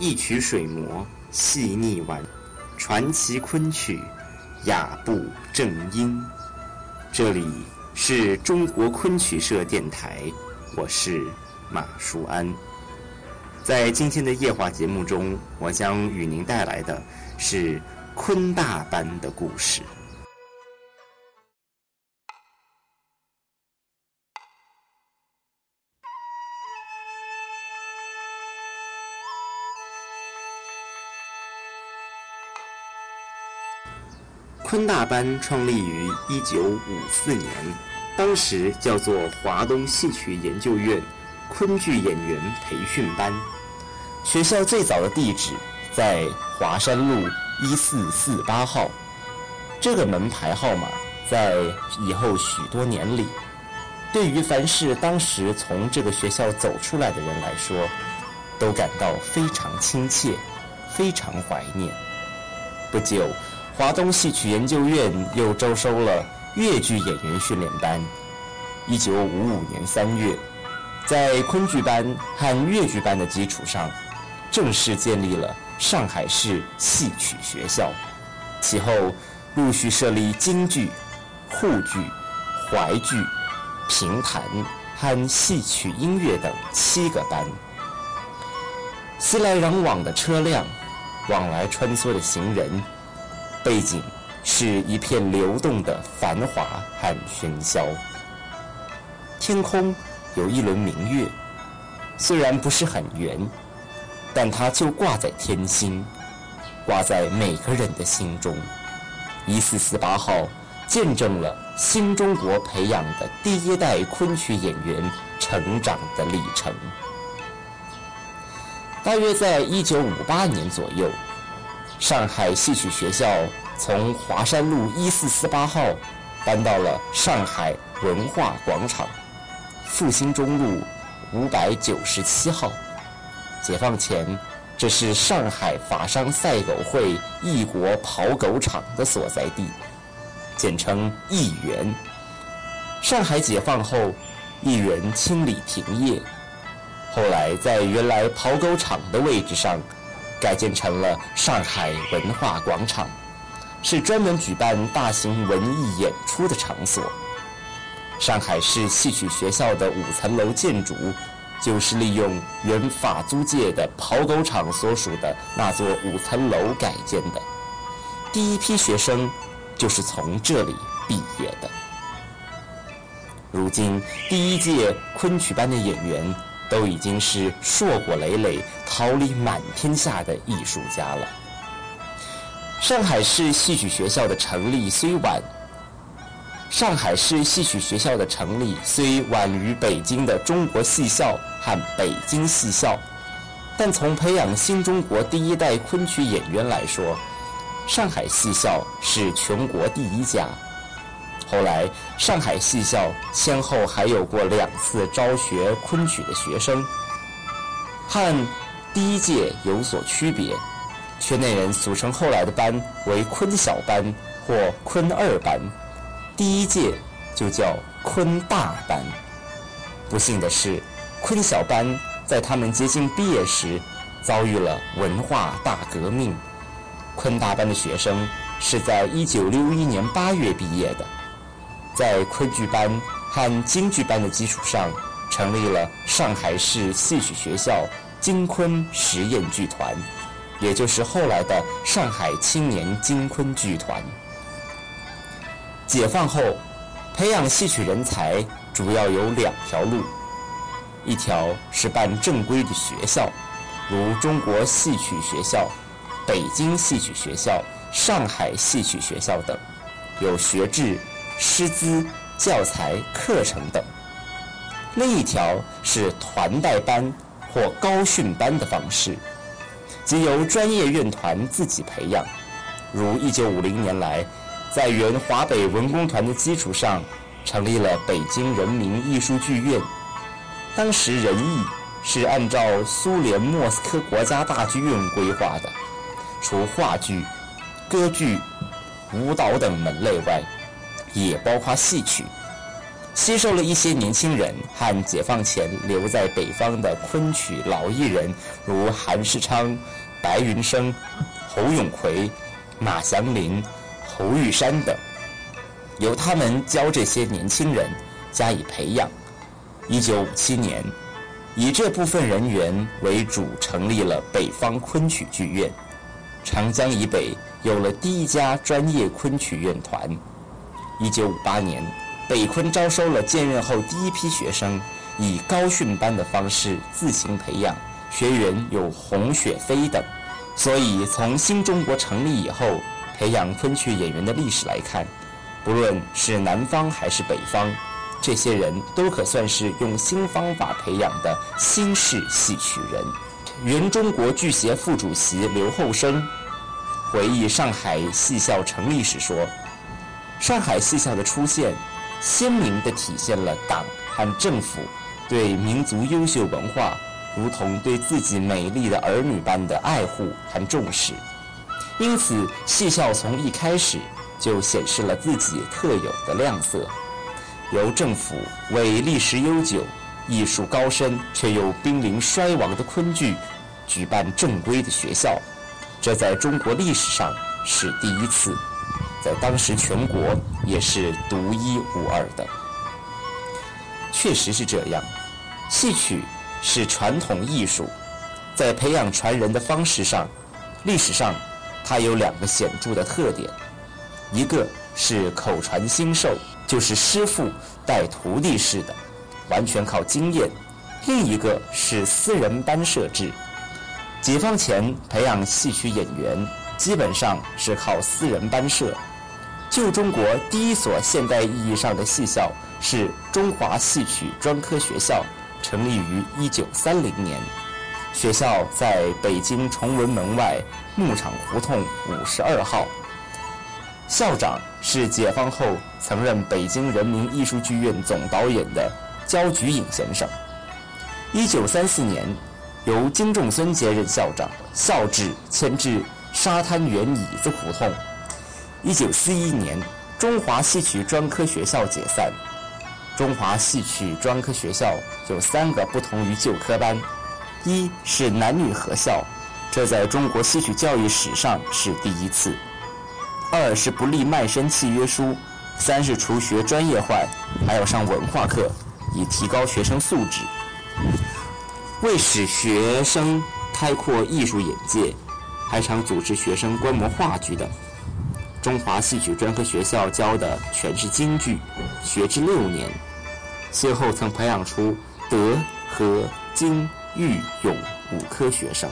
一曲水磨细腻婉，传奇昆曲雅步正音。这里是中国昆曲社电台，我是马舒安。在今天的夜话节目中，我将与您带来的是昆大班的故事。昆大班创立于一九五四年，当时叫做华东戏曲研究院昆剧演员培训班。学校最早的地址在华山路一四四八号。这个门牌号码在以后许多年里，对于凡是当时从这个学校走出来的人来说，都感到非常亲切，非常怀念。不久。华东戏曲研究院又招收了越剧演员训练班。一九五五年三月，在昆剧班和越剧班的基础上，正式建立了上海市戏曲学校。其后，陆续设立京剧、沪剧、淮剧、评弹和戏曲音乐等七个班。熙来攘往的车辆，往来穿梭的行人。背景是一片流动的繁华和喧嚣。天空有一轮明月，虽然不是很圆，但它就挂在天心，挂在每个人的心中。一四四八号见证了新中国培养的第一代昆曲演员成长的历程。大约在一九五八年左右。上海戏曲学校从华山路一四四八号搬到了上海文化广场复兴中路五百九十七号。解放前，这是上海法商赛狗会异国跑狗场的所在地，简称艺园。上海解放后，艺园清理停业，后来在原来跑狗场的位置上。改建成了上海文化广场，是专门举办大型文艺演出的场所。上海市戏曲学校的五层楼建筑，就是利用原法租界的跑狗场所属的那座五层楼改建的。第一批学生就是从这里毕业的。如今，第一届昆曲班的演员。都已经是硕果累累、桃李满天下的艺术家了。上海市戏曲学校的成立虽晚，上海市戏曲学校的成立虽晚于北京的中国戏校和北京戏校，但从培养新中国第一代昆曲演员来说，上海戏校是全国第一家。后来，上海戏校先后还有过两次招学昆曲的学生，和第一届有所区别。圈内人俗称后来的班为昆小班或昆二班，第一届就叫昆大班。不幸的是，昆小班在他们接近毕业时遭遇了文化大革命。昆大班的学生是在一九六一年八月毕业的。在昆剧班和京剧班的基础上，成立了上海市戏曲学校京昆实验剧团，也就是后来的上海青年京昆剧团。解放后，培养戏曲人才主要有两条路：一条是办正规的学校，如中国戏曲学校、北京戏曲学校、上海戏曲学校等，有学制。师资、教材、课程等；另一条是团带班或高训班的方式，即由专业院团自己培养。如1950年来，在原华北文工团的基础上，成立了北京人民艺术剧院。当时人艺是按照苏联莫斯科国家大剧院规划的，除话剧、歌剧、舞蹈等门类外。也包括戏曲，吸收了一些年轻人和解放前留在北方的昆曲老艺人，如韩世昌、白云生、侯永奎、马祥林、侯玉山等，由他们教这些年轻人加以培养。一九五七年，以这部分人员为主成立了北方昆曲剧院，长江以北有了第一家专业昆曲院团。一九五八年。北昆招收了建院后第一批学生，以高训班的方式自行培养学员有洪雪飞等。所以，从新中国成立以后，培养昆曲演员的历史来看，不论是南方还是北方，这些人都可算是用新方法培养的新式戏曲人。原中国剧协副主席刘厚生回忆上海戏校成立时说：“上海戏校的出现。”鲜明地体现了党和政府对民族优秀文化如同对自己美丽的儿女般的爱护和重视，因此戏校从一开始就显示了自己特有的亮色。由政府为历史悠久、艺术高深却又濒临衰亡的昆剧举办正规的学校，这在中国历史上是第一次。在当时，全国也是独一无二的。确实是这样，戏曲是传统艺术，在培养传人的方式上，历史上它有两个显著的特点：一个是口传心授，就是师傅带徒弟式的，完全靠经验；另一个是私人班设置。解放前培养戏曲演员，基本上是靠私人班社。旧中国第一所现代意义上的戏校是中华戏曲专科学校，成立于1930年。学校在北京崇文门外牧场胡同52号。校长是解放后曾任北京人民艺术剧院总导演的焦菊隐先生。1934年，由金仲孙接任校长，校址迁至沙滩园椅子胡同。一九四一年，中华戏曲专科学校解散。中华戏曲专科学校有三个不同于旧科班：一是男女合校，这在中国戏曲教育史上是第一次；二是不立卖身契约书；三是除学专业化，还要上文化课，以提高学生素质。为使学生开阔艺术眼界，还常组织学生观摩话剧等。中华戏曲专科学校教的全是京剧，学制六年，先后曾培养出德、和、京、豫、永五科学生。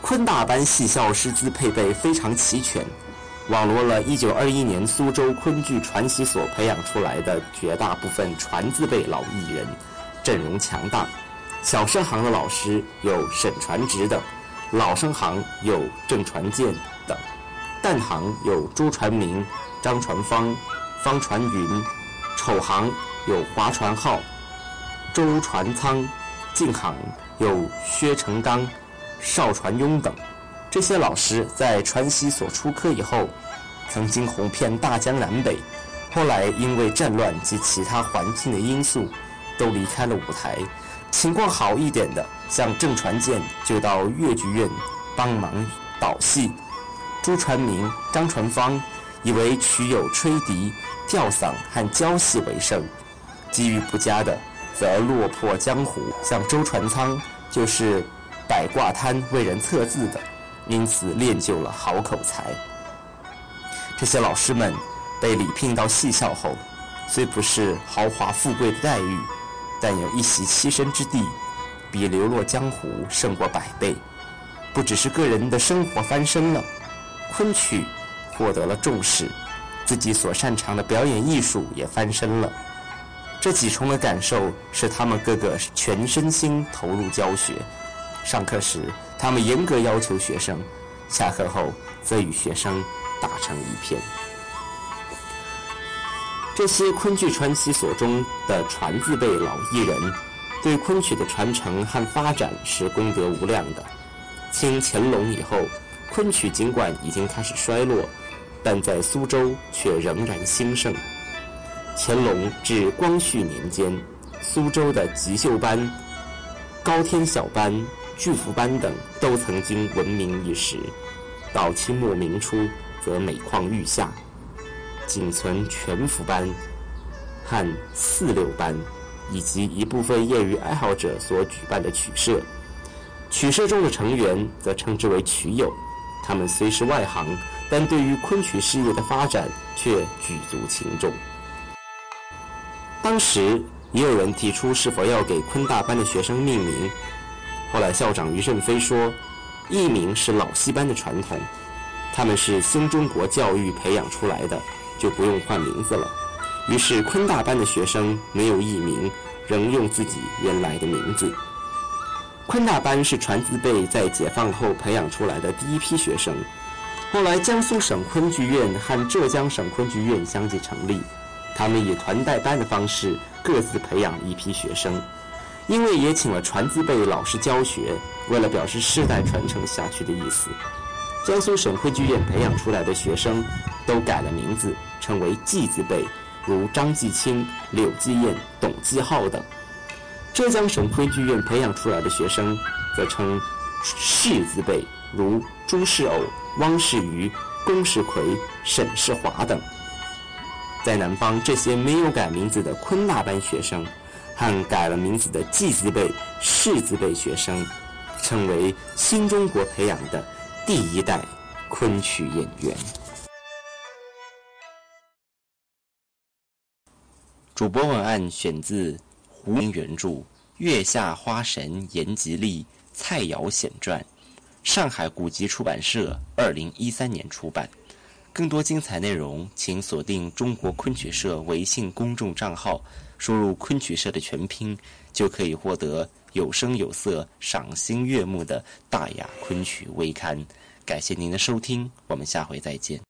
昆大班戏校师资配备非常齐全，网罗了1921年苏州昆剧传习所培养出来的绝大部分传字辈老艺人，阵容强大。小生行的老师有沈传直等，老生行有郑传健。旦行有朱传明、张传芳、方传云；丑行有华传浩、周传仓；净行有薛成刚、邵传庸等。这些老师在川西所出科以后，曾经红遍大江南北，后来因为战乱及其他环境的因素，都离开了舞台。情况好一点的，像郑传健，就到越剧院帮忙导戏。朱传明、张传芳以为曲有吹笛、吊嗓和交戏为生，机遇不佳的则落魄江湖。像周传仓就是摆卦摊为人测字的，因此练就了好口才。这些老师们被礼聘到戏校后，虽不是豪华富贵的待遇，但有一席栖身之地，比流落江湖胜过百倍。不只是个人的生活翻身了。昆曲获得了重视，自己所擅长的表演艺术也翻身了。这几重的感受使他们个个全身心投入教学。上课时，他们严格要求学生；下课后，则与学生打成一片。这些昆剧传习所中的传字辈老艺人，对昆曲的传承和发展是功德无量的。清乾隆以后。昆曲尽管已经开始衰落，但在苏州却仍然兴盛。乾隆至光绪年间，苏州的吉秀班、高天小班、巨福班等都曾经闻名一时。到清末明初，则每况愈下，仅存全福班和四六班，以及一部分业余爱好者所举办的曲社。曲社中的成员则称之为曲友，他们虽是外行，但对于昆曲事业的发展却举足轻重。当时也有人提出是否要给昆大班的学生命名，后来校长于振飞说。艺名是老戏班的传统，他们是新中国教育培养出来的，就不用换名字了。于是昆大班的学生没有艺名，仍用自己原来的名字。昆大班是传字辈在解放后培养出来的第一批学生。后来江苏省昆剧院和浙江省昆剧院相继成立，他们以团带班的方式各自培养一批学生。因为也请了传字辈老师教学，为了表示世代传承下去的意思，江苏省昆剧院培养出来的学生都改了名字，称为季字辈，如张继清、柳继燕、董继浩等；浙江省昆剧院培养出来的学生则称世字辈，如朱世偶、汪世瑜、龚世奎、沈世华等。在南方，这些没有改名字的昆大班学生。和改了名字的继字辈、世字辈学生，称为新中国培养的第一代昆曲演员。主播文案选自胡英原著《月下花神严吉利蔡瑶显传》，上海古籍出版社二零一三年出版。更多精彩内容，请锁定中国昆曲社微信公众账号。输入“昆曲社”的全拼，就可以获得有声有色、赏心悦目的大雅昆曲微刊。感谢您的收听，我们下回再见。